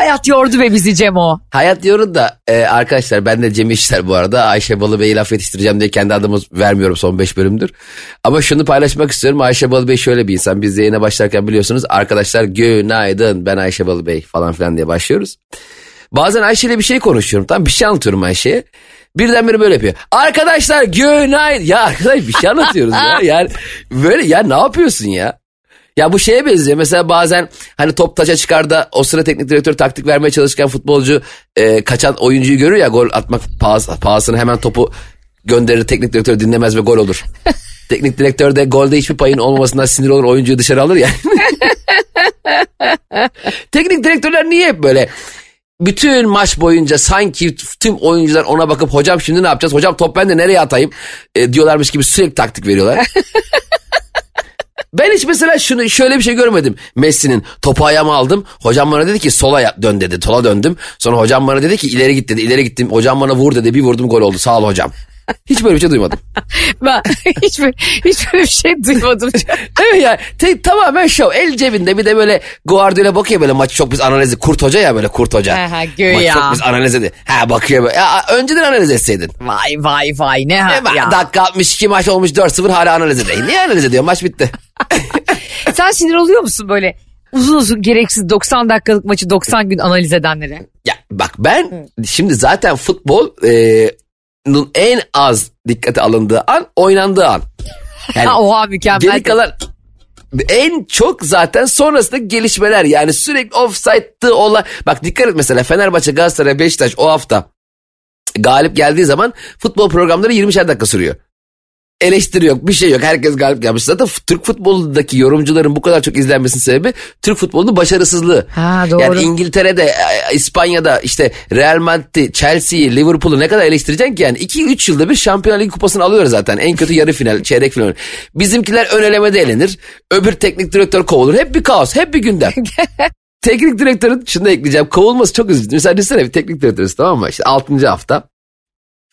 Hayat yordu be bizi Cemo. Hayat diyorum da e, arkadaşlar ben de Cem İşler bu arada Ayşe Balıbey'i laf yetiştireceğim diye kendi adımı vermiyorum son 5 bölümdür. Ama şunu paylaşmak istiyorum Ayşe Balıbey şöyle bir insan biz yayına başlarken biliyorsunuz arkadaşlar günaydın ben Ayşe Balıbey falan filan diye başlıyoruz. Bazen Ayşe ile bir şey konuşuyorum tam bir şey anlatıyorum Ayşe'ye. Birdenbire böyle yapıyor. Arkadaşlar günaydın. Ya arkadaş bir şey anlatıyoruz ya. Yani böyle ya ne yapıyorsun ya? Ya bu şeye benziyor. Mesela bazen hani top taça çıkar da o sıra teknik direktör taktik vermeye çalışırken futbolcu e, kaçan oyuncuyu görür ya gol atmak pahasını hemen topu gönderir teknik direktör dinlemez ve gol olur. teknik direktör de golde hiçbir payın olmamasından sinir olur oyuncuyu dışarı alır ya. teknik direktörler niye hep böyle bütün maç boyunca sanki tüm oyuncular ona bakıp hocam şimdi ne yapacağız? Hocam top ben de nereye atayım? E, diyorlarmış gibi sürekli taktik veriyorlar. Ben hiç mesela şunu şöyle bir şey görmedim. Messi'nin topu ayağıma aldım. Hocam bana dedi ki sola dön dedi. Sola döndüm. Sonra hocam bana dedi ki ileri git dedi. İleri gittim. Hocam bana vur dedi. Bir vurdum gol oldu. Sağ ol hocam. Hiç böyle bir şey duymadım. ben hiç, hiç böyle bir şey duymadım. evet yani te, tamamen şov. El cebinde bir de böyle Guardiola bakıyor böyle maçı çok biz analizi. Kurt Hoca ya böyle Kurt Hoca. Ha, ha. Maçı çok biz analiz ediyor. Ha bakıyor böyle. Ya, önceden analiz etseydin. Vay vay vay ne ha e, ya. Dakika 62 maç olmuş 4-0 hala analiz ediyor. Niye analiz ediyor? Maç bitti. Sen sinir oluyor musun böyle uzun uzun gereksiz 90 dakikalık maçı 90 gün analiz edenlere? Ya bak ben Hı. şimdi zaten futbol e, en az dikkate alındığı an oynandığı an. Yani Oha mükemmel. Geri kalan en çok zaten sonrasında gelişmeler yani sürekli offside'dı olan. Bak dikkat et mesela Fenerbahçe, Galatasaray, Beşiktaş o hafta galip geldiği zaman futbol programları 20'şer dakika sürüyor eleştiri yok bir şey yok herkes galip gelmiş. Zaten Türk futbolundaki yorumcuların bu kadar çok izlenmesinin sebebi Türk futbolunun başarısızlığı. Ha, doğru. Yani İngiltere'de, e, İspanya'da işte Real Madrid, Chelsea'yi, Liverpool'u ne kadar eleştireceksin ki yani 2-3 yılda bir Şampiyonlar Ligi kupasını alıyor zaten. En kötü yarı final, çeyrek final. Bizimkiler ön elemede elenir. Öbür teknik direktör kovulur. Hep bir kaos, hep bir gündem. teknik direktörün şunu da ekleyeceğim. Kovulması çok üzücü. Mesela düşünsene bir teknik direktörüz tamam mı? İşte 6. hafta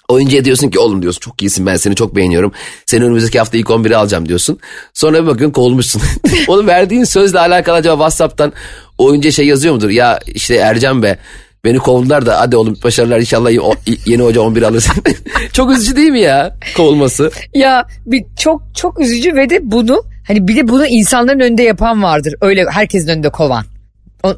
Oyuncuya diyorsun ki oğlum diyorsun çok iyisin ben seni çok beğeniyorum. Seni önümüzdeki hafta ilk 11'i alacağım diyorsun. Sonra bir bakıyorsun kovulmuşsun. Onu verdiğin sözle alakalı acaba Whatsapp'tan oyuncuya şey yazıyor mudur? Ya işte Ercan be beni kovdular da hadi oğlum başarılar inşallah yeni hoca 11 alırsın. çok üzücü değil mi ya kovulması? Ya bir çok çok üzücü ve de bunu hani bir de bunu insanların önünde yapan vardır. Öyle herkesin önünde kovan.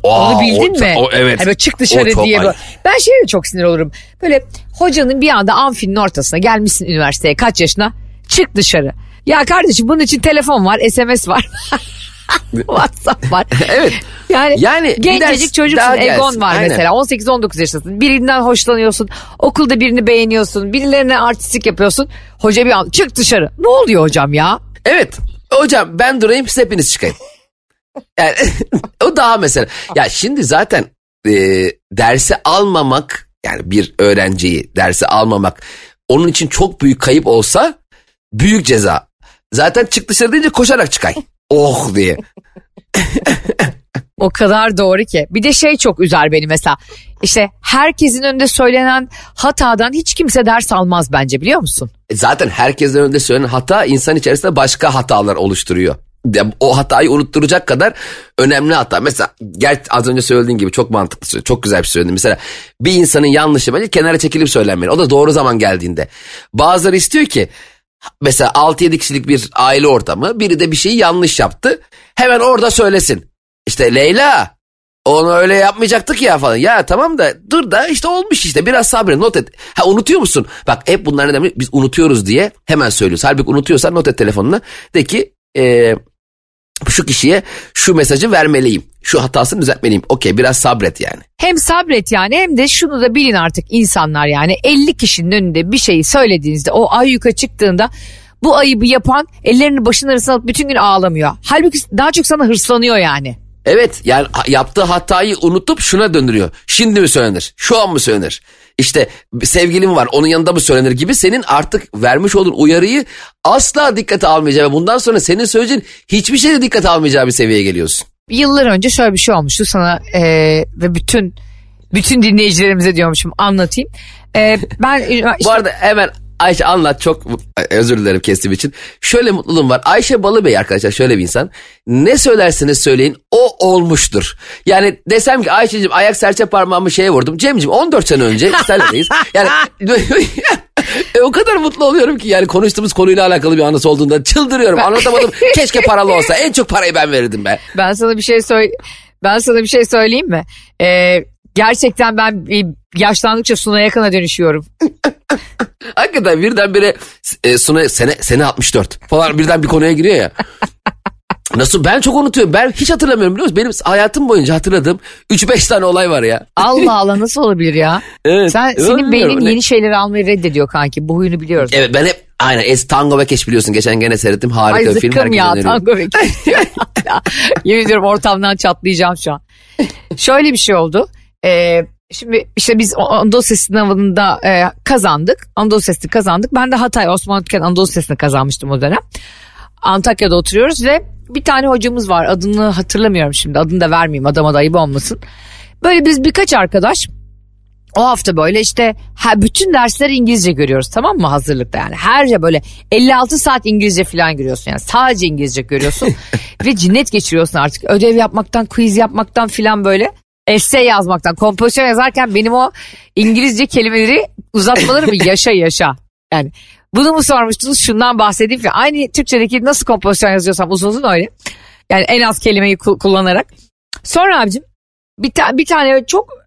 O, Aa, onu bildin o, mi? O, evet. Hani çık dışarı çok, diye. Böyle. Ben şeye de çok sinir olurum. Böyle hocanın bir anda amfinin ortasına gelmişsin üniversiteye kaç yaşına çık dışarı. Ya kardeşim bunun için telefon var SMS var. WhatsApp var. evet. Yani, yani gencecik çocuksun Egon var Aynen. mesela 18-19 yaşındasın. Birinden hoşlanıyorsun. Okulda birini beğeniyorsun. Birilerine artistik yapıyorsun. Hoca bir an çık dışarı. Ne oluyor hocam ya? Evet. Hocam ben durayım siz hepiniz çıkayım. Yani, o daha mesela. Ya şimdi zaten e, dersi almamak yani bir öğrenciyi dersi almamak onun için çok büyük kayıp olsa büyük ceza. Zaten çık dışarı deyince koşarak çıkay. Oh diye. o kadar doğru ki. Bir de şey çok üzer beni mesela. İşte herkesin önünde söylenen hatadan hiç kimse ders almaz bence biliyor musun? E zaten herkesin önünde söylenen hata insan içerisinde başka hatalar oluşturuyor o hatayı unutturacak kadar önemli hata. Mesela gel az önce söylediğin gibi çok mantıklı, çok güzel bir şey söyledin. Mesela bir insanın yanlışı bence kenara çekilip söylenmeli. O da doğru zaman geldiğinde. Bazıları istiyor ki mesela 6-7 kişilik bir aile ortamı biri de bir şeyi yanlış yaptı. Hemen orada söylesin. İşte Leyla onu öyle yapmayacaktık ya falan. Ya tamam da dur da işte olmuş işte biraz sabret not et. Ha unutuyor musun? Bak hep bunlar ne demek biz unutuyoruz diye hemen söylüyoruz. Halbuki unutuyorsan not et telefonuna. De ki e, şu kişiye şu mesajı vermeliyim. Şu hatasını düzeltmeliyim. Okey biraz sabret yani. Hem sabret yani hem de şunu da bilin artık insanlar yani 50 kişinin önünde bir şeyi söylediğinizde o ay yuka çıktığında bu ayıbı yapan ellerini başının arasına alıp bütün gün ağlamıyor. Halbuki daha çok sana hırslanıyor yani. Evet yani yaptığı hatayı unutup şuna döndürüyor. Şimdi mi söylenir? Şu an mı söylenir? İşte sevgilim var onun yanında mı söylenir gibi senin artık vermiş olduğun uyarıyı asla dikkate almayacağı ve bundan sonra senin söyleyeceğin hiçbir şeyde dikkate almayacağı bir seviyeye geliyorsun. Yıllar önce şöyle bir şey olmuştu sana e, ve bütün bütün dinleyicilerimize diyormuşum anlatayım. E, ben işte... Bu arada hemen Ayşe anlat çok özür dilerim kestim için. Şöyle mutluluğum var. Ayşe Balıbey arkadaşlar şöyle bir insan. Ne söylerseniz söyleyin o olmuştur. Yani desem ki Ayşe'cim ayak serçe parmağımı şeye vurdum. Cem'cim 14 sene önce senledeyiz. Yani e, o kadar mutlu oluyorum ki yani konuştuğumuz konuyla alakalı bir anısı olduğunda çıldırıyorum. Anlatamadım. Keşke paralı olsa. En çok parayı ben verirdim be. Ben sana bir şey söyle ben sana bir şey söyleyeyim mi? Ee, gerçekten ben yaşlandıkça Suna yakına dönüşüyorum. Hakikaten birdenbire e, Suna sene, sene 64 falan birden bir konuya giriyor ya. Nasıl ben çok unutuyorum. Ben hiç hatırlamıyorum biliyor musun? Benim hayatım boyunca hatırladığım 3-5 tane olay var ya. Allah Allah nasıl olabilir ya? evet. Sen, senin beynin yeni şeyleri almayı reddediyor kanki. Bu huyunu biliyoruz. Evet ben hep aynen es Tango ve Keş biliyorsun. Geçen gene seyrettim. Harika Ay, bir film. Ay ya Tango ve Keş. Yemin ediyorum ortamdan çatlayacağım şu an. Şöyle bir şey oldu. Ee, Şimdi işte biz Anadolu Sesi sınavında e, kazandık. Anadolu Sesi'ni kazandık. Ben de Hatay Osman Tüken Anadolu Sesi'ni kazanmıştım o dönem. Antakya'da oturuyoruz ve bir tane hocamız var. Adını hatırlamıyorum şimdi. Adını da vermeyeyim adama da ayıp olmasın. Böyle biz birkaç arkadaş o hafta böyle işte ha, bütün dersleri İngilizce görüyoruz tamam mı hazırlıkta yani. Her şey böyle 56 saat İngilizce falan görüyorsun yani sadece İngilizce görüyorsun. ve cinnet geçiriyorsun artık ödev yapmaktan quiz yapmaktan filan böyle essay yazmaktan, kompozisyon yazarken benim o İngilizce kelimeleri uzatmalarımı yaşa yaşa. Yani bunu mu sormuştunuz şundan bahsedeyim. Falan. Aynı Türkçedeki nasıl kompozisyon yazıyorsam uzun uzun öyle. Yani en az kelimeyi kullanarak. Sonra abicim bir, ta- bir tane çok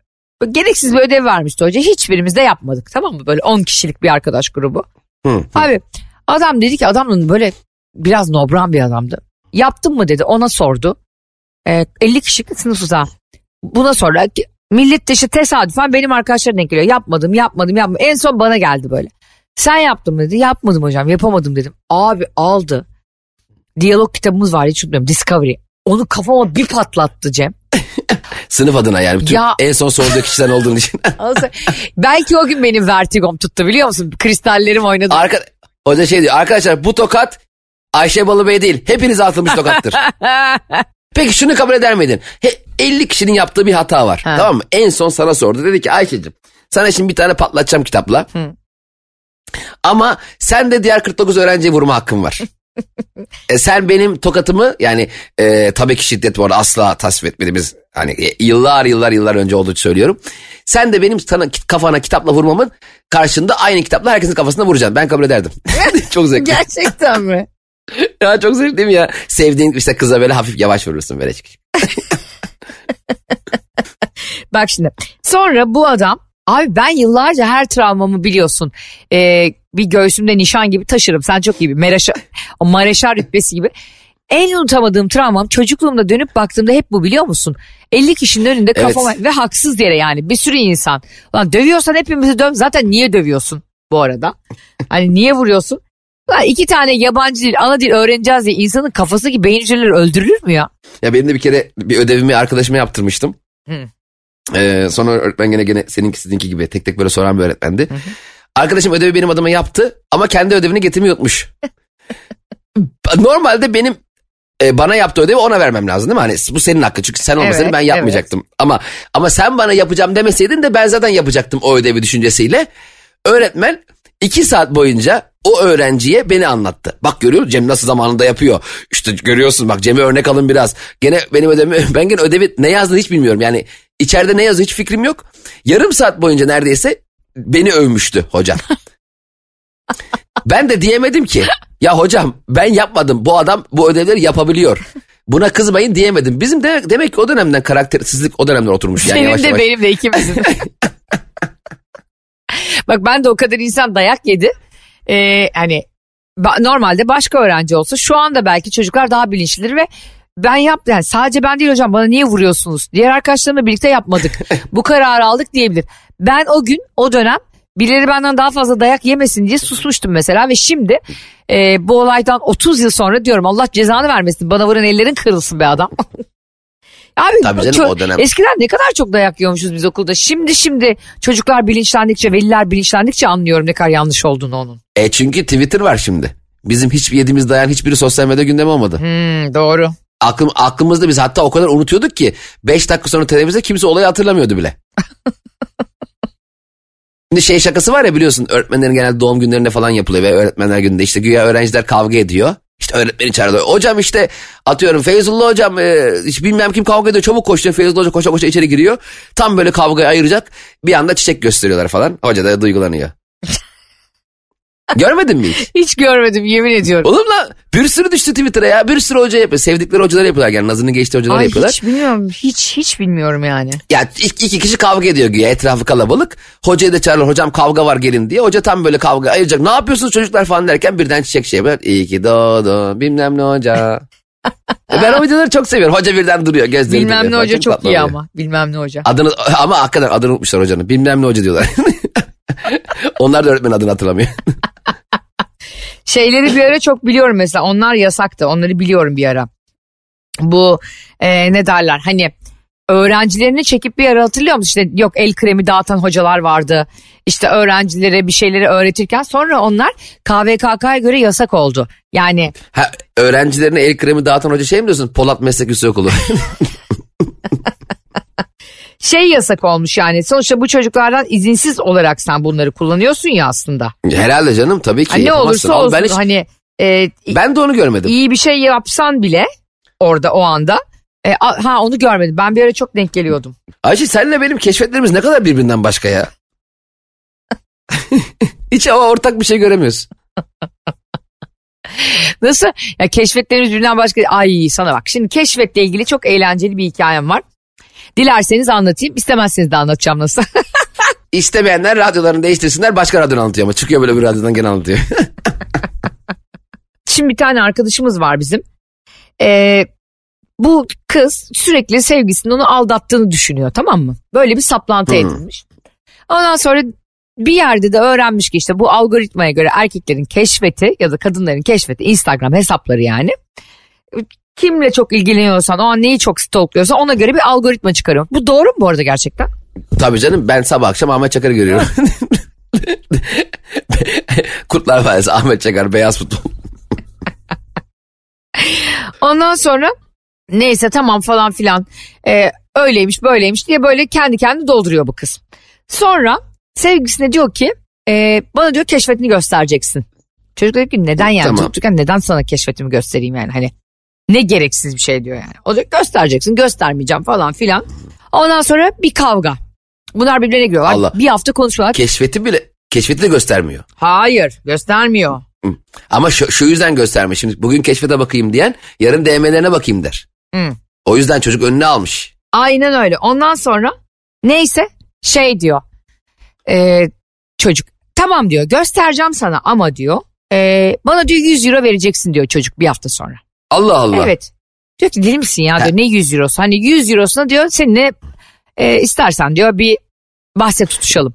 gereksiz bir ödev vermişti hoca. Hiçbirimiz de yapmadık tamam mı? Böyle 10 kişilik bir arkadaş grubu. Hı, hı. Abi adam dedi ki adamın böyle biraz nobran bir adamdı. Yaptın mı dedi ona sordu. Ee, 50 kişilik sınıf uzağı. Buna sonra millet de işte tesadüfen benim arkadaşlarım denk geliyor. Yapmadım yapmadım yapmadım. En son bana geldi böyle. Sen yaptın mı dedi. Yapmadım hocam yapamadım dedim. Abi aldı. Diyalog kitabımız var hiç unutmuyorum Discovery. Onu kafama bir patlattı Cem. Sınıf adına yani. Bütün ya, en son sorduğu kişiden olduğun için. Belki o gün benim vertigom tuttu biliyor musun? Kristallerim oynadı. Arka, hoca şey diyor arkadaşlar bu tokat Ayşe Balıbey değil hepiniz atılmış tokattır. Peki şunu kabul eder miydin? He, 50 kişinin yaptığı bir hata var. Ha. Tamam mı? En son sana sordu. Dedi ki Ayşe'cim sana şimdi bir tane patlatacağım kitapla. Hı. Ama sen de diğer 49 öğrenciye vurma hakkın var. e sen benim tokatımı yani e, tabii ki şiddet bu arada asla tasvip etmediğimiz hani e, yıllar yıllar yıllar önce olduğu söylüyorum. Sen de benim sana, kafana kitapla vurmamın karşında aynı kitapla herkesin kafasına vuracaksın. Ben kabul ederdim. Çok zevkli. Gerçekten mi? Ya çok mi ya? Sevdiğin işte kıza böyle hafif yavaş vurursun böyle çıkış. Bak şimdi sonra bu adam abi ben yıllarca her travmamı biliyorsun ee, bir göğsümde nişan gibi taşırım sen çok iyi bir mereşa, o mareşar rütbesi gibi. En unutamadığım travmam çocukluğumda dönüp baktığımda hep bu biliyor musun? 50 kişinin önünde kafama evet. ve haksız yere yani bir sürü insan. Lan dövüyorsan hepimizi döv zaten niye dövüyorsun bu arada? Hani niye vuruyorsun? Lan iki tane yabancı dil, ana dil öğreneceğiz diye insanın kafası gibi beyin hücreleri öldürülür mü ya? Ya benim de bir kere bir ödevimi arkadaşıma yaptırmıştım. Hı. Ee, sonra öğretmen gene gene seninki sizinki gibi tek tek böyle soran bir öğretmendi. Hı hı. Arkadaşım ödevi benim adıma yaptı ama kendi ödevini getirmeyi unutmuş. Normalde benim e, bana yaptığı ödevi ona vermem lazım değil mi? Hani bu senin hakkın çünkü sen olmasaydın evet, ben yapmayacaktım. Evet. Ama ama sen bana yapacağım demeseydin de ben zaten yapacaktım o ödevi düşüncesiyle. Öğretmen iki saat boyunca o öğrenciye beni anlattı. Bak görüyor musun Cem nasıl zamanında yapıyor. İşte görüyorsun bak Cem'e örnek alın biraz. Gene benim ödevimi ben gene ödevi ne yazdığını hiç bilmiyorum. Yani içeride ne yazıyor hiç fikrim yok. Yarım saat boyunca neredeyse beni övmüştü hocam. ben de diyemedim ki ya hocam ben yapmadım bu adam bu ödevleri yapabiliyor. Buna kızmayın diyemedim. Bizim de demek ki o dönemden karaktersizlik o dönemden oturmuş. Yani Senin yavaş de yavaş. benim de ikimizin. Bak ben de o kadar insan dayak yedi. Ee, hani normalde başka öğrenci olsa şu anda belki çocuklar daha bilinçlidir ve ben yaptım yani sadece ben değil hocam bana niye vuruyorsunuz? Diğer arkadaşlarımla birlikte yapmadık. Bu kararı aldık diyebilir. Ben o gün o dönem birileri benden daha fazla dayak yemesin diye susmuştum mesela ve şimdi e, bu olaydan 30 yıl sonra diyorum Allah cezanı vermesin bana vuran ellerin kırılsın be adam. Abi Tabii canım, o dönem. eskiden ne kadar çok dayak yiyormuşuz biz okulda. Şimdi şimdi çocuklar bilinçlendikçe, veliler bilinçlendikçe anlıyorum ne kadar yanlış olduğunu onun. E çünkü Twitter var şimdi. Bizim hiç yediğimiz dayan hiçbiri sosyal medya gündemi olmadı. Hmm, doğru. Aklım, aklımızda biz hatta o kadar unutuyorduk ki 5 dakika sonra televizyonda kimse olayı hatırlamıyordu bile. Şimdi şey şakası var ya biliyorsun öğretmenlerin genel doğum günlerinde falan yapılıyor ve öğretmenler gününde işte güya öğrenciler kavga ediyor. İşte öğretmeni çağırıyor. Hocam işte atıyorum Feyzullah hocam e, bilmem kim kavga ediyor çabuk koş diyor. Feyzullah hoca koşa koşa içeri giriyor. Tam böyle kavgayı ayıracak bir anda çiçek gösteriyorlar falan. Hoca da duygulanıyor. Görmedin mi hiç? Hiç görmedim yemin ediyorum. Oğlum lan bir sürü düştü Twitter'a ya. Bir sürü hoca yapıyor. Sevdikleri hocalar yapıyorlar yani. Nazını geçti hocalar Ay, yapıyorlar. Hiç bilmiyorum. Hiç hiç bilmiyorum yani. Ya iki, iki kişi kavga ediyor güya. Etrafı kalabalık. Hocayı da çağırırlar. Hocam kavga var gelin diye. Hoca tam böyle kavga ayıracak. Ne yapıyorsunuz çocuklar falan derken birden çiçek şey yapıyor. İyi ki doğdun bilmem ne hoca. Ben o videoları çok seviyorum. Hoca birden duruyor. Gözleri Bilmem ne hoca çok iyi ama. Bilmem ne hoca. Adını, ama hakikaten adını unutmuşlar hocanın. Bilmem ne hoca diyorlar. Onlar da öğretmen adını hatırlamıyor. Şeyleri bir ara çok biliyorum mesela onlar yasaktı onları biliyorum bir ara. Bu e, ne derler hani öğrencilerini çekip bir ara hatırlıyor musun? İşte yok el kremi dağıtan hocalar vardı. İşte öğrencilere bir şeyleri öğretirken sonra onlar KVKK'ya göre yasak oldu. Yani ha, öğrencilerine el kremi dağıtan hoca şey mi diyorsun? Polat Meslek Yüksekokulu. şey yasak olmuş yani. Sonuçta bu çocuklardan izinsiz olarak sen bunları kullanıyorsun ya aslında. Herhalde canım tabii ki. Hani ne olursa olsun ben hiç, hani. E, ben de onu görmedim. İyi bir şey yapsan bile orada o anda. E, ha onu görmedim. Ben bir ara çok denk geliyordum. Ayşe senle benim keşfetlerimiz ne kadar birbirinden başka ya. Hiç ama ortak bir şey göremiyoruz. Nasıl? Ya keşfetlerimiz birbirinden başka. Ay sana bak. Şimdi keşfetle ilgili çok eğlenceli bir hikayem var. Dilerseniz anlatayım, istemezseniz de anlatacağım nasıl. İstemeyenler radyolarını değiştirsinler başka radyodan anlatıyor ama çıkıyor böyle bir radyodan gene anlatıyor. Şimdi bir tane arkadaşımız var bizim. Ee, bu kız sürekli sevgisinin onu aldattığını düşünüyor tamam mı? Böyle bir saplantı hmm. edilmiş. Ondan sonra bir yerde de öğrenmiş ki işte bu algoritmaya göre erkeklerin keşfeti ya da kadınların keşfeti Instagram hesapları yani kimle çok ilgileniyorsan o an neyi çok stalkluyorsan ona göre bir algoritma çıkarıyor. Bu doğru mu bu arada gerçekten? Tabii canım ben sabah akşam Ahmet Çakar'ı görüyorum. Kurtlar Vadisi Ahmet Çakar beyaz futbol. Ondan sonra neyse tamam falan filan ee, öyleymiş böyleymiş diye böyle kendi kendi dolduruyor bu kız. Sonra sevgisine diyor ki e, bana diyor keşfetini göstereceksin. Çocuk diyor ki neden yani tamam. neden sana keşfetimi göstereyim yani hani ne gereksiz bir şey diyor yani. O diyor göstereceksin göstermeyeceğim falan filan. Ondan sonra bir kavga. Bunlar birbirine giriyorlar. Allah. Bir hafta konuşuyorlar. Keşfeti bile keşfeti de göstermiyor. Hayır göstermiyor. Ama şu, şu yüzden göstermiş. Şimdi bugün keşfete bakayım diyen yarın DM'lerine bakayım der. Hı. O yüzden çocuk önüne almış. Aynen öyle. Ondan sonra neyse şey diyor. E, çocuk tamam diyor göstereceğim sana ama diyor e, bana diyor 100 euro vereceksin diyor çocuk bir hafta sonra. Allah Allah. Evet. Diyor ki deli misin ya diyor ne 100 eurosu hani 100 eurosuna diyor seninle e, istersen diyor bir bahse tutuşalım.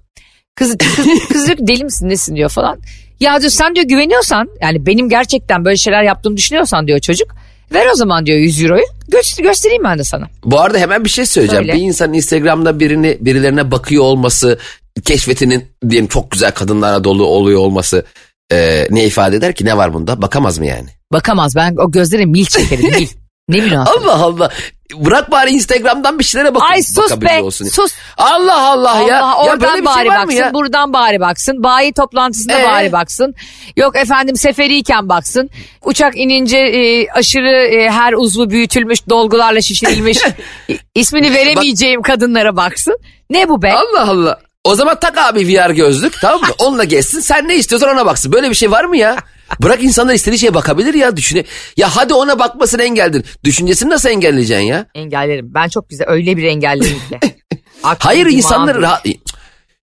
Kız, kız, kız diyor ki deli misin nesin diyor falan. Ya diyor sen diyor güveniyorsan yani benim gerçekten böyle şeyler yaptığımı düşünüyorsan diyor çocuk. Ver o zaman diyor 100 euroyu Gö- göstereyim ben de sana. Bu arada hemen bir şey söyleyeceğim. Öyle. Bir insanın Instagram'da birini birilerine bakıyor olması keşfetinin diyelim çok güzel kadınlara dolu oluyor olması e, ne ifade eder ki ne var bunda bakamaz mı yani? Bakamaz ben o gözlere mil çekerim mil. Ne münasebet. Allah Allah. Bırak bari Instagram'dan bir şeylere bakın. Ay sus be olsun. sus. Allah Allah, Allah ya. Allah, oradan ya böyle bari şey baksın ya? buradan bari baksın. Bayi toplantısında ee? bari baksın. Yok efendim seferiyken baksın. Uçak inince e, aşırı e, her uzvu büyütülmüş dolgularla şişirilmiş. ismini veremeyeceğim kadınlara baksın. Ne bu be? Allah Allah. O zaman tak abi VR gözlük tamam mı? Onunla geçsin sen ne istiyorsan ona baksın. Böyle bir şey var mı ya? Bırak insanlar istediği şeye bakabilir ya düşüne. Ya hadi ona bakmasını engeldir. Düşüncesini nasıl engelleyeceksin ya? Engellerim. Ben çok güzel öyle bir engellerim ki. Hayır insanları rahat...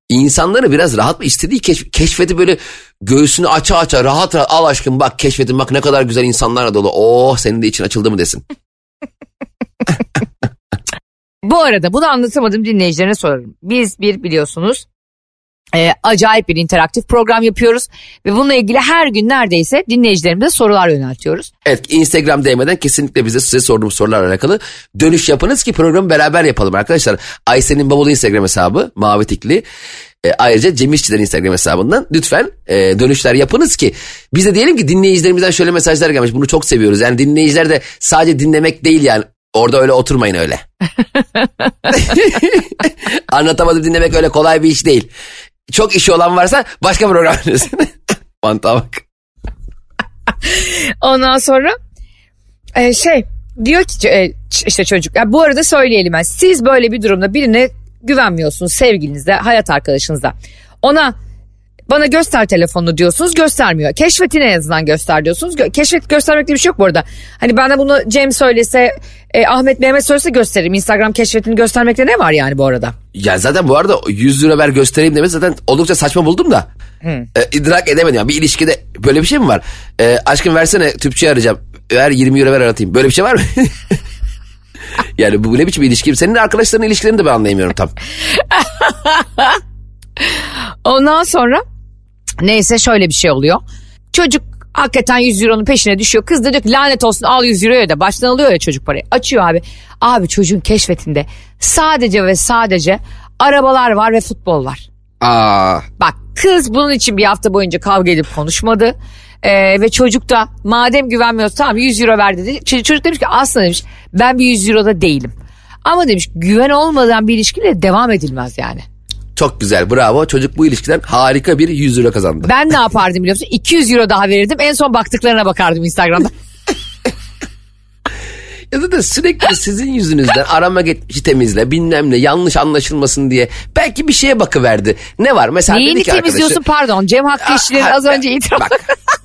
İnsanları biraz rahat mı istediği keşf, keşfeti böyle göğsünü aça aça rahat rahat al aşkım bak keşfetin bak ne kadar güzel insanlarla dolu. Oh senin de için açıldı mı desin. Bu arada bunu anlatamadım dinleyicilerine sorarım. Biz bir biliyorsunuz e, acayip bir interaktif program yapıyoruz. Ve bununla ilgili her gün neredeyse dinleyicilerimize sorular yöneltiyoruz. Evet Instagram DM'den kesinlikle bize size sorduğumuz sorularla alakalı dönüş yapınız ki programı beraber yapalım arkadaşlar. Aysen'in babalı Instagram hesabı mavi tikli. E, ayrıca Cem İşçilerin Instagram hesabından lütfen e, dönüşler yapınız ki biz de diyelim ki dinleyicilerimizden şöyle mesajlar gelmiş bunu çok seviyoruz. Yani dinleyiciler de sadece dinlemek değil yani orada öyle oturmayın öyle. Anlatamadım dinlemek öyle kolay bir iş değil. Çok işi olan varsa başka program dinlesin. Mantığa bak. Ondan sonra e, şey diyor ki e, işte çocuk ya bu arada söyleyelim yani siz böyle bir durumda birine güvenmiyorsunuz sevgilinizde hayat arkadaşınızda ona bana göster telefonunu diyorsunuz göstermiyor. Keşfetine en azından göster diyorsunuz. Gö- keşfet göstermek diye bir şey yok bu arada. Hani bana bunu Cem söylese e, Ahmet Mehmet söylese gösteririm. Instagram keşfetini göstermekte ne var yani bu arada? Ya zaten bu arada 100 lira ver göstereyim demesi zaten oldukça saçma buldum da. E, idrak edemedim. Yani bir ilişkide böyle bir şey mi var? E, aşkım versene tüpçüyü arayacağım. Ver 20 euro ver aratayım. Böyle bir şey var mı? yani bu ne biçim ilişki? Senin arkadaşların ilişkilerini de ben anlayamıyorum tam. Ondan sonra neyse şöyle bir şey oluyor. Çocuk hakikaten 100 euronun peşine düşüyor. Kız da diyor ki lanet olsun al 100 euroya da baştan alıyor ya çocuk parayı. Açıyor abi. Abi çocuğun keşfetinde sadece ve sadece arabalar var ve futbol var. Aa. Bak kız bunun için bir hafta boyunca kavga edip konuşmadı. Ee, ve çocuk da madem güvenmiyorsa tamam 100 euro ver dedi. Çocuk demiş ki aslında demiş ben bir 100 euroda değilim. Ama demiş güven olmadan bir ilişkiyle devam edilmez yani. Çok güzel bravo. Çocuk bu ilişkiden harika bir 100 euro kazandı. Ben ne yapardım biliyor musun? 200 euro daha verirdim. En son baktıklarına bakardım Instagram'da. ya da, da sürekli sizin yüzünüzden arama geçmişi temizle bilmem ne yanlış anlaşılmasın diye belki bir şeye bakıverdi. Ne var? Mesela Neyini dedi ki temizliyorsun arkadaşı, pardon Cem Hakkı işçileri az önce itiraf. Bak.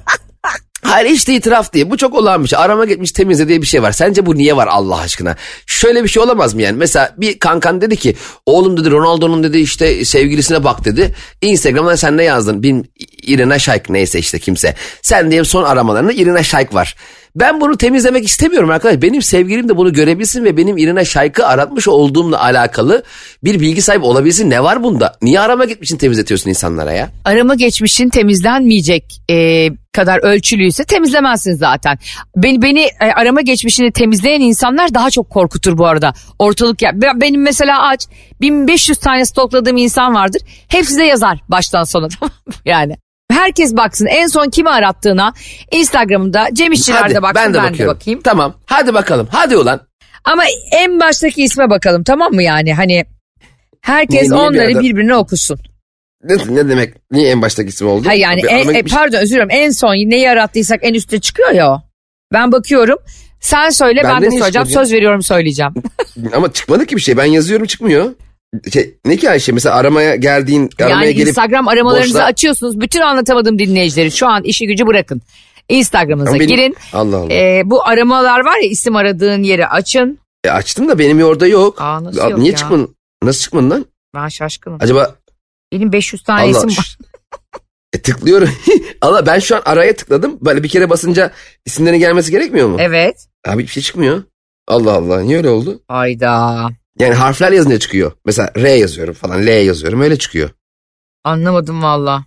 Hayır işte itiraf diye. Bu çok şey. Arama geçmiş temizle diye bir şey var. Sence bu niye var Allah aşkına? Şöyle bir şey olamaz mı yani? Mesela bir kankan dedi ki oğlum dedi Ronaldo'nun dedi işte sevgilisine bak dedi. Instagram'dan sen ne yazdın? Bin, Irina Shayk neyse işte kimse. Sen diye son aramalarında Irina Shayk var. Ben bunu temizlemek istemiyorum arkadaş. Benim sevgilim de bunu görebilsin ve benim Irina Şayk'ı aratmış olduğumla alakalı bir bilgi sahibi olabilsin. Ne var bunda? Niye arama gitmişsin temizletiyorsun insanlara ya? Arama geçmişin temizlenmeyecek e, kadar ölçülüyse temizlemezsin zaten. Beni, beni e, arama geçmişini temizleyen insanlar daha çok korkutur bu arada. Ortalık ya benim mesela aç 1500 tane stokladığım insan vardır. Hepsi de yazar baştan sona yani. Herkes baksın. En son kimi arattığına Instagram'da Cem İşçiler'de baksın. ben de, ben de bakayım. Tamam. Hadi bakalım. Hadi ulan. Ama en baştaki isme bakalım tamam mı yani? Hani herkes niye, niye onları bir birbirine okusun. Ne, ne demek? Niye en baştaki isim oldu? Hayır yani en, e, pardon özür dilerim. En son neyi arattıysak en üstte çıkıyor ya o. Ben bakıyorum. Sen söyle ben, ben de, de söyleyeceğim söz veriyorum söyleyeceğim. Ama çıkmadı ki bir şey. Ben yazıyorum çıkmıyor. Şey, ne ki Ayşe mesela aramaya geldiğin aramaya yani gelip Instagram aramalarınızı boşla... açıyorsunuz. Bütün anlatamadığım dinleyicileri şu an işi gücü bırakın. Instagram'ınıza benim... girin. Allah Allah. Ee, bu aramalar var ya isim aradığın yeri açın. E açtım da benim orada yok. Aa, nasıl yok Niye ya? çıkmadın? Nasıl çıkmadın lan? Ben şaşkınım. Acaba benim 500 tane Allah, isim var. E tıklıyorum. Allah ben şu an araya tıkladım. Böyle bir kere basınca isimlerin gelmesi gerekmiyor mu? Evet. Abi bir şey çıkmıyor. Allah Allah niye öyle oldu? Hayda. Yani harfler yazınca çıkıyor. Mesela R yazıyorum falan L yazıyorum öyle çıkıyor. Anlamadım valla.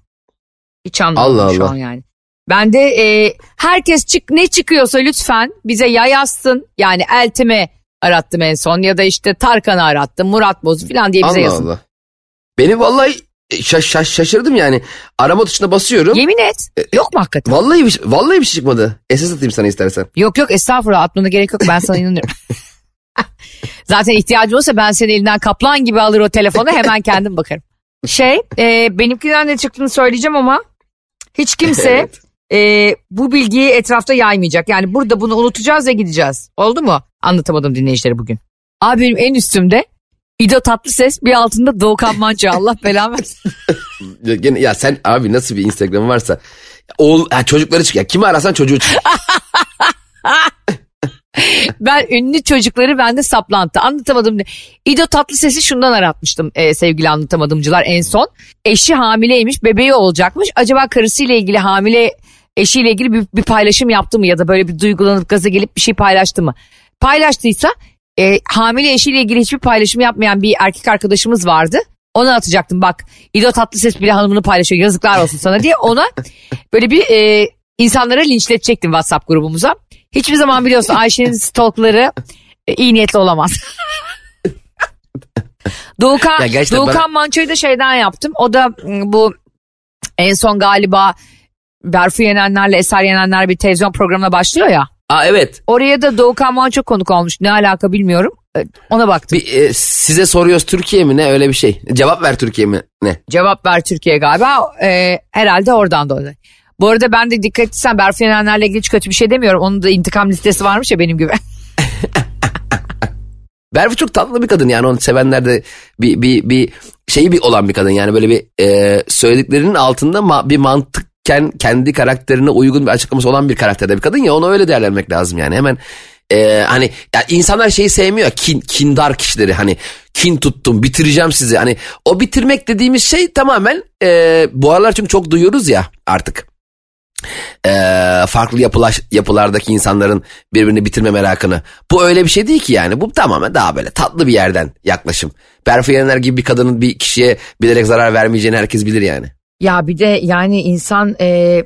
Hiç anlamadım Allah şu Allah. an yani. Ben de e, herkes çık ne çıkıyorsa lütfen bize yayasın. Yani Eltim'i arattım en son ya da işte Tarkan'ı arattım Murat Boz falan diye bize Allah yazın. Allah. Beni vallahi şaş, şaş, şaşırdım yani. Arama tuşuna basıyorum. Yemin et. E, yok mu hakikaten? Vallahi bir, vallahi bir şey çıkmadı. Esas atayım sana istersen. Yok yok estağfurullah atmana gerek yok ben sana inanıyorum. Zaten ihtiyacım olsa ben seni elinden kaplan gibi alır o telefonu hemen kendim bakarım. Şey e, benimkinden ne çıktığını söyleyeceğim ama hiç kimse evet. e, bu bilgiyi etrafta yaymayacak. Yani burada bunu unutacağız ve gideceğiz. Oldu mu? Anlatamadım dinleyicileri bugün. Abi benim en üstümde İdo tatlı ses bir altında Doğukan Manço Allah belamı versin. ya, ya sen abi nasıl bir Instagram varsa oğul ha, çocukları çık ya kimi arasan çocuğu çık. ben ünlü çocukları bende saplantı. Anlatamadım. İdo tatlı sesi şundan aratmıştım e, sevgili anlatamadımcılar en son. Eşi hamileymiş bebeği olacakmış. Acaba karısıyla ilgili hamile eşiyle ilgili bir, bir paylaşım yaptı mı ya da böyle bir duygulanıp gaza gelip bir şey paylaştı mı? Paylaştıysa e, hamile eşiyle ilgili hiçbir paylaşım yapmayan bir erkek arkadaşımız vardı. Ona atacaktım bak İdo Tatlıses bile hanımını paylaşıyor yazıklar olsun sana diye ona böyle bir e, insanlara linçletecektim WhatsApp grubumuza. Hiçbir zaman biliyorsun Ayşe'nin stalkları e, iyi niyetli olamaz. Doğukan, Doğukan bana... Manço'yu da şeyden yaptım. O da bu en son galiba Berfu Yenenler'le Eser Yenenler bir televizyon programına başlıyor ya. Aa evet. Oraya da Doğukan Manço konuk olmuş. Ne alaka bilmiyorum. E, ona baktım. Bir, e, size soruyoruz Türkiye mi ne öyle bir şey. Cevap ver Türkiye mi ne? Cevap ver Türkiye galiba. E, herhalde oradan dolayı. Bu arada ben de dikkat etsen Berfu Yenenler'le ilgili hiç kötü bir şey demiyorum. Onun da intikam listesi varmış ya benim gibi. Berfu çok tatlı bir kadın yani. Onu sevenler de bir, bir, bir şeyi bir olan bir kadın. Yani böyle bir e, söylediklerinin altında ma- bir mantıkken kendi karakterine uygun bir açıklaması olan bir karakterde bir kadın ya. Onu öyle değerlendirmek lazım yani. Hemen e, hani yani insanlar şeyi sevmiyor. Kin kindar kişileri. Hani kin tuttum bitireceğim sizi. Hani o bitirmek dediğimiz şey tamamen e, bu aralar çünkü çok duyuyoruz ya artık e, farklı yapılaş, yapılardaki insanların birbirini bitirme merakını. Bu öyle bir şey değil ki yani. Bu tamamen daha böyle tatlı bir yerden yaklaşım. Berfu Yener gibi bir kadının bir kişiye bilerek zarar vermeyeceğini herkes bilir yani. Ya bir de yani insan e,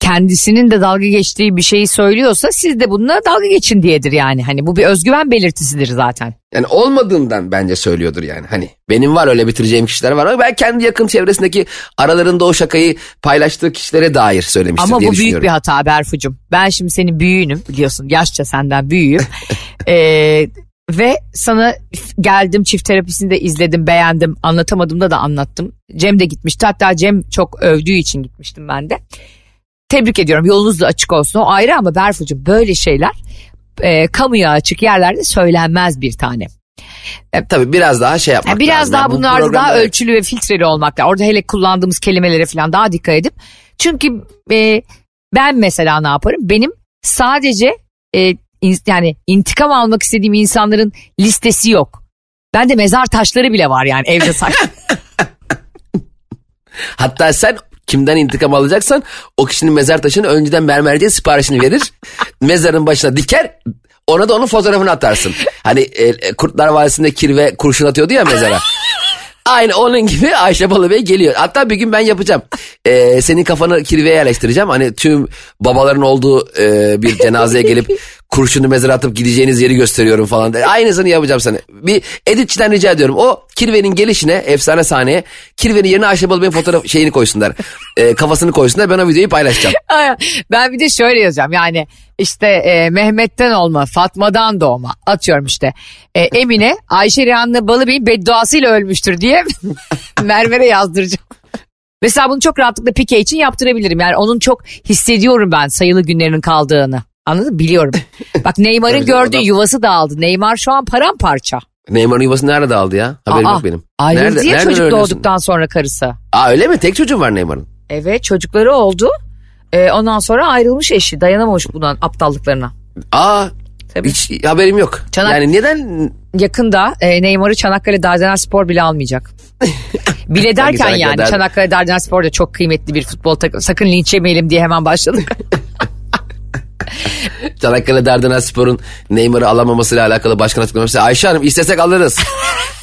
kendisinin de dalga geçtiği bir şeyi söylüyorsa siz de bununla dalga geçin diyedir yani. Hani bu bir özgüven belirtisidir zaten. Yani olmadığından bence söylüyordur yani. Hani benim var öyle bitireceğim kişiler var ama ben kendi yakın çevresindeki aralarında o şakayı paylaştığı kişilere dair söylemiştim Ama diye bu büyük bir hata Berfucum. Ben şimdi senin büyüğünüm biliyorsun yaşça senden büyüğüm. ee, ve sana geldim çift terapisinde izledim beğendim anlatamadığımda da anlattım. Cem de gitmişti hatta Cem çok övdüğü için gitmiştim ben de. Tebrik ediyorum yolunuz da açık olsun o ayrı ama Berfucuğum böyle şeyler e, kamuya açık yerlerde söylenmez bir tane. E, Tabii biraz daha şey yapmak yani biraz lazım. daha bunlarda bu daha ölçülü ve filtreli olmak lazım. Orada hele kullandığımız kelimelere falan daha dikkat edip. Çünkü e, ben mesela ne yaparım? Benim sadece e, in, yani intikam almak istediğim insanların listesi yok. Bende mezar taşları bile var yani evde sak. Hatta sen kimden intikam alacaksan o kişinin mezar taşını önceden mermerciye siparişini verir. mezarın başına diker ona da onun fotoğrafını atarsın. Hani e, Kurtlar Vadisi'nde kirve kurşun atıyordu ya mezara. Aynı onun gibi Ayşe Balıbey geliyor. Hatta bir gün ben yapacağım. Ee, senin kafanı kirveye yerleştireceğim. Hani tüm babaların olduğu e, bir cenazeye gelip kurşunu mezara atıp gideceğiniz yeri gösteriyorum falan. Aynısını yapacağım sana. Bir editçiden rica ediyorum. O kirvenin gelişine efsane sahneye kirvenin yerine Ayşe Balıbey'in fotoğraf şeyini koysunlar. E, kafasını koysunlar. Ben o videoyu paylaşacağım. ben bir de şöyle yazacağım. Yani işte e, Mehmet'ten olma, Fatma'dan doğma. Atıyorum işte. E, Emine Ayşe Rihanna Balıbey'in bedduasıyla ölmüştür diye Mermer'e yazdıracağım. Mesela bunu çok rahatlıkla Pike için yaptırabilirim. Yani onun çok hissediyorum ben sayılı günlerinin kaldığını. Anladın mı? Biliyorum. Bak Neymar'ın gördüğü adam... yuvası dağıldı. Neymar şu an paramparça. Neymar'ın yuvası nerede dağıldı ya? Haberim Aa, yok benim. Ayrıldı nerede, ya çocuk doğduktan sonra karısı. Aa öyle mi? Tek çocuğu var Neymar'ın. Evet çocukları oldu. Ee, ondan sonra ayrılmış eşi. Dayanamamış bundan aptallıklarına. Aa Tabii. Hiç haberim yok. Çanak... Yani neden? Yakında e, Neymar'ı Çanakkale Dardanel Spor bile almayacak. bile derken yani Çanakkale Dardanel Spor da çok kıymetli bir futbol takımı. Sakın linç yemeyelim diye hemen başladık. Çanakkale Dardanel Spor'un Neymar'ı alamamasıyla alakalı başkan açıklaması. Ayşe Hanım istesek alırız.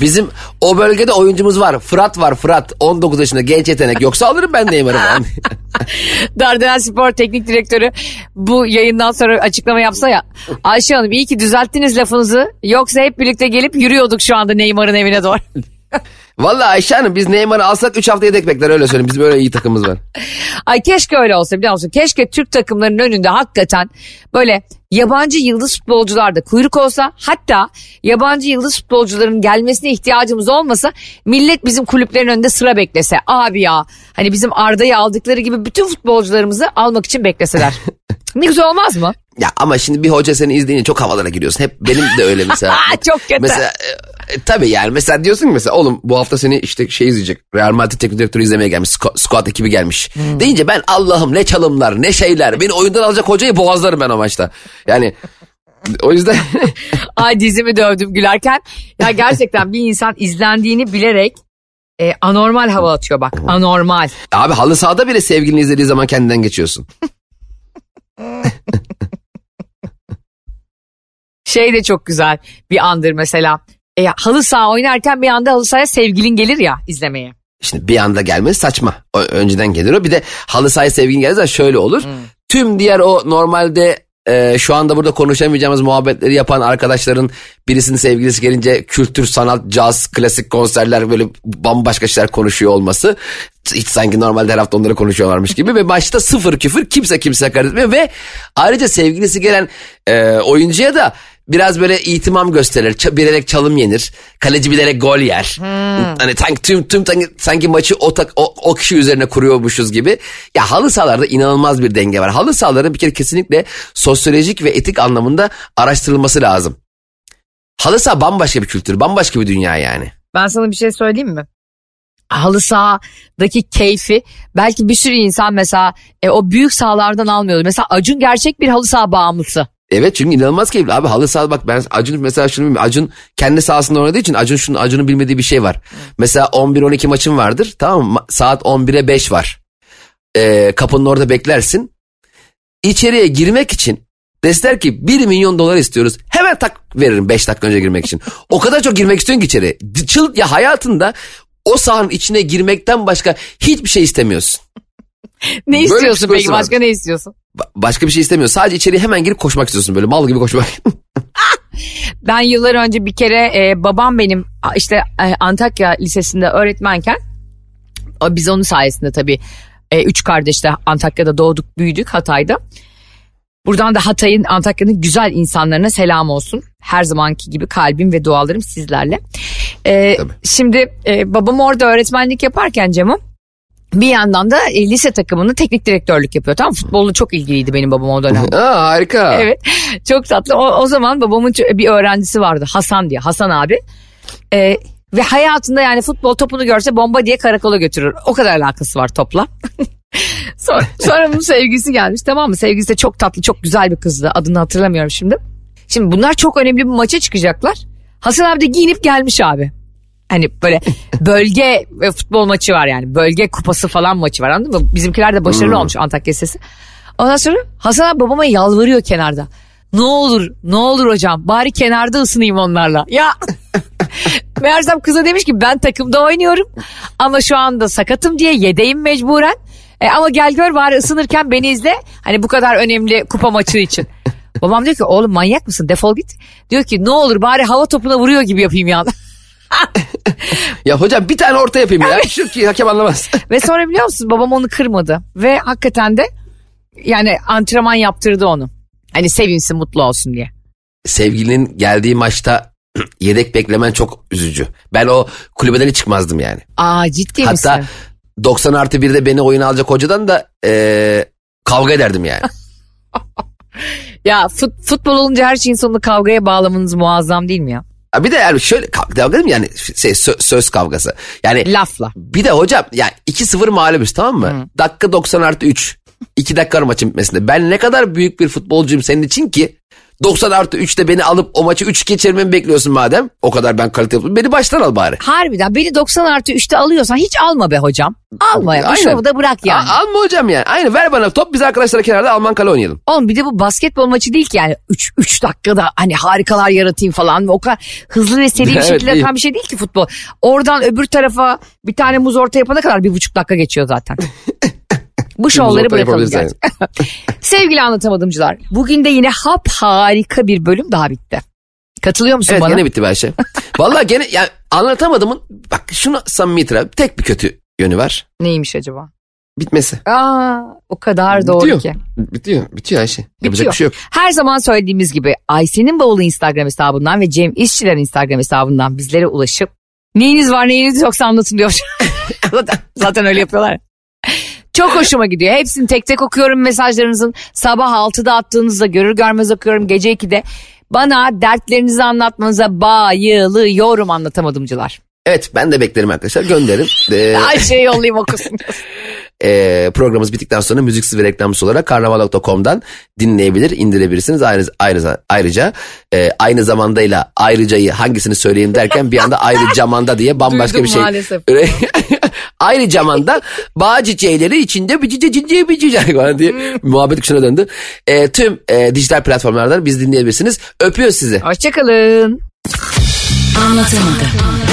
Bizim o bölgede oyuncumuz var. Fırat var Fırat. 19 yaşında genç yetenek. Yoksa alırım ben Neymar'ı falan. Dardanel Spor Teknik Direktörü bu yayından sonra açıklama yapsa ya. Ayşe Hanım iyi ki düzelttiniz lafınızı. Yoksa hep birlikte gelip yürüyorduk şu anda Neymar'ın evine doğru. Vallahi Ayşe Hanım biz Neymar'ı alsak 3 hafta yedek bekler öyle söyleyeyim. Bizim böyle iyi takımımız var. Ay keşke öyle olsa biliyor musun? Keşke Türk takımlarının önünde hakikaten böyle yabancı yıldız futbolcular da kuyruk olsa hatta yabancı yıldız futbolcuların gelmesine ihtiyacımız olmasa millet bizim kulüplerin önünde sıra beklese. Abi ya hani bizim Arda'yı aldıkları gibi bütün futbolcularımızı almak için bekleseler. ne güzel olmaz mı? Ya ama şimdi bir hoca seni izleyince çok havalara giriyorsun. Hep benim de öyle mesela. çok kötü. Mesela e, tabii yani mesela diyorsun ki mesela oğlum bu hafta seni işte şey izleyecek. Real Madrid teknik direktörü izlemeye gelmiş. Squad ekibi gelmiş. Hmm. Deyince ben Allah'ım ne çalımlar ne şeyler. Beni oyundan alacak hocayı boğazlarım ben o maçta. Yani o yüzden... Ay dizimi dövdüm gülerken. Ya gerçekten bir insan izlendiğini bilerek e, anormal hava atıyor bak. Anormal. Abi halı sahada bile sevgilini izlediği zaman kendinden geçiyorsun. şey de çok güzel bir andır mesela. E, halı saha oynarken bir anda halı sahaya sevgilin gelir ya izlemeye. Şimdi bir anda gelmesi saçma. O, önceden gelir o. Bir de halı sahaya sevgilin gelirse şöyle olur. Hmm. Tüm diğer o normalde e, şu anda burada konuşamayacağımız muhabbetleri yapan arkadaşların birisinin sevgilisi gelince kültür, sanat, caz, klasik konserler böyle bambaşka şeyler konuşuyor olması. Hiç sanki normalde her hafta onları konuşuyorlarmış gibi ve başta sıfır küfür kimse kimse hakaret etmiyor ve ayrıca sevgilisi gelen e, oyuncuya da biraz böyle itimam gösterir. Bilerek çalım yenir. Kaleci bilerek gol yer. Hmm. Hani sanki tüm tüm sanki, sanki maçı o, o, o kişi üzerine kuruyormuşuz gibi. Ya halı sahalarda inanılmaz bir denge var. Halı sahaların bir kere kesinlikle sosyolojik ve etik anlamında araştırılması lazım. Halı saha bambaşka bir kültür, bambaşka bir dünya yani. Ben sana bir şey söyleyeyim mi? halı sahadaki keyfi belki bir sürü insan mesela e, o büyük sahalardan almıyordu. Mesela Acun gerçek bir halı saha bağımlısı. Evet çünkü inanılmaz keyifli. Abi halı saha bak ben Acun mesela şunu bilmiyorum. Acun kendi sahasında oynadığı için Acun şunu Acun'un bilmediği bir şey var. Mesela 11-12 maçın vardır tamam mı? Saat 11'e 5 var. Ee, kapının orada beklersin. İçeriye girmek için deseler ki 1 milyon dolar istiyoruz. Hemen tak veririm 5 dakika önce girmek için. o kadar çok girmek istiyorsun ki içeri. Çıl, ya hayatında o sahanın içine girmekten başka hiçbir şey istemiyorsun. ne böyle istiyorsun peki başka ne istiyorsun? Ba- başka bir şey istemiyorsun. Sadece içeriye hemen girip koşmak istiyorsun böyle mal gibi koşmak. ben yıllar önce bir kere e, babam benim işte e, Antakya Lisesi'nde öğretmenken biz onun sayesinde tabii e, üç kardeşle Antakya'da doğduk büyüdük Hatay'da. Buradan da Hatay'ın Antakya'nın güzel insanlarına selam olsun. Her zamanki gibi kalbim ve dualarım sizlerle. Ee, şimdi e, babam orada öğretmenlik yaparken Cem'im bir yandan da e, lise takımının teknik direktörlük yapıyor. Tamam futbolla çok ilgiliydi benim babam o dönem. Aa, harika. Evet çok tatlı. O, o zaman babamın bir öğrencisi vardı Hasan diye Hasan abi. Ee, ve hayatında yani futbol topunu görse bomba diye karakola götürür. O kadar alakası var topla. sonra, sonra bunun sevgisi gelmiş tamam mı? Sevgisi de çok tatlı çok güzel bir kızdı. Adını hatırlamıyorum şimdi. Şimdi bunlar çok önemli bir maça çıkacaklar. Hasan abi de giyinip gelmiş abi. Hani böyle bölge futbol maçı var yani. Bölge kupası falan maçı var anladın mı? Bizimkiler de başarılı hmm. olmuş Antakya Sesi. Ondan sonra Hasan abi babama yalvarıyor kenarda. Ne olur ne olur hocam bari kenarda ısınayım onlarla. Ya meğersem kıza demiş ki ben takımda oynuyorum ama şu anda sakatım diye yedeyim mecburen. E, ama gel gör bari ısınırken beni izle. Hani bu kadar önemli kupa maçı için. Babam diyor ki oğlum manyak mısın defol git. Diyor ki ne olur bari hava topuna vuruyor gibi yapayım ya. ya hocam bir tane orta yapayım ya. Şu ki hakem anlamaz. Ve sonra biliyor musun babam onu kırmadı. Ve hakikaten de yani antrenman yaptırdı onu. Hani sevinsin mutlu olsun diye. Sevgilinin geldiği maçta yedek beklemen çok üzücü. Ben o kulübeden hiç çıkmazdım yani. Aa ciddi Hatta misin? Hatta 90 artı 1'de beni oyun alacak hocadan da ee, kavga ederdim yani. ya fut, futbol olunca her şeyin sonunu kavgaya bağlamanız muazzam değil mi ya? Bir de yani şöyle kavga değil mi yani şey, söz, söz kavgası. Yani lafla. Bir de hocam yani 2-0 mağlubuz tamam mı? Hı. Dakika 90 artı 3. 2 dakika maçın bitmesinde. Ben ne kadar büyük bir futbolcuyum senin için ki 90 artı 3'te beni alıp o maçı 3 geçirmemi bekliyorsun madem. O kadar ben kalite yapıyorum. Beni baştan al bari. Harbiden beni 90 artı 3'te alıyorsan hiç alma be hocam. Alma ya. Bu şovu da bırak yani. A- alma hocam yani. Aynı ver bana top biz arkadaşlar kenarda Alman kale oynayalım. Oğlum bir de bu basketbol maçı değil ki yani 3 3 dakikada hani harikalar yaratayım falan. O kadar hızlı ve seri bir evet, şekilde atan bir şey değil ki futbol. Oradan öbür tarafa bir tane muz orta yapana kadar bir buçuk dakika geçiyor zaten. Bu şovları bırakalım gerçekten. Sevgili anlatamadımcılar bugün de yine hap harika bir bölüm daha bitti. Katılıyor musun evet, bana? Evet gene bitti Bayşe. Valla gene yani anlatamadımın bak şunu samimi itiraf tek bir kötü yönü var. Neymiş acaba? Bitmesi. Aa, o kadar bitiyor. doğru ki. Bitiyor. Bitiyor Ayşe. Bitiyor. Yapacak bir şey yok. Her zaman söylediğimiz gibi Ayşe'nin bavulu Instagram hesabından ve Cem İşçilerin Instagram hesabından bizlere ulaşıp neyiniz var neyiniz yoksa anlatın diyor. Zaten öyle yapıyorlar. Çok hoşuma gidiyor. Hepsini tek tek okuyorum mesajlarınızın. Sabah 6'da attığınızda görür görmez okuyorum. Gece 2'de. Bana dertlerinizi anlatmanıza bayılıyorum anlatamadımcılar. Evet ben de beklerim arkadaşlar gönderin. Ee, Her şeyi yollayayım okusun. e, programımız bittikten sonra müziksiz ve reklamsız olarak karnaval.com'dan dinleyebilir, indirebilirsiniz. Ayrı, ayrıca ayrıca e, aynı zamandayla ayrıcayı hangisini söyleyeyim derken bir anda ayrı camanda diye bambaşka Duydum bir şey. maalesef. Ayrı zamanda bağ çiçeğleri içinde bir çiçeği çiçeği bir çiçeği var diye hmm. muhabbet kuşuna döndü. E, tüm e, dijital platformlardan biz dinleyebilirsiniz. Öpüyor sizi. Hoşçakalın. Anlatamadım.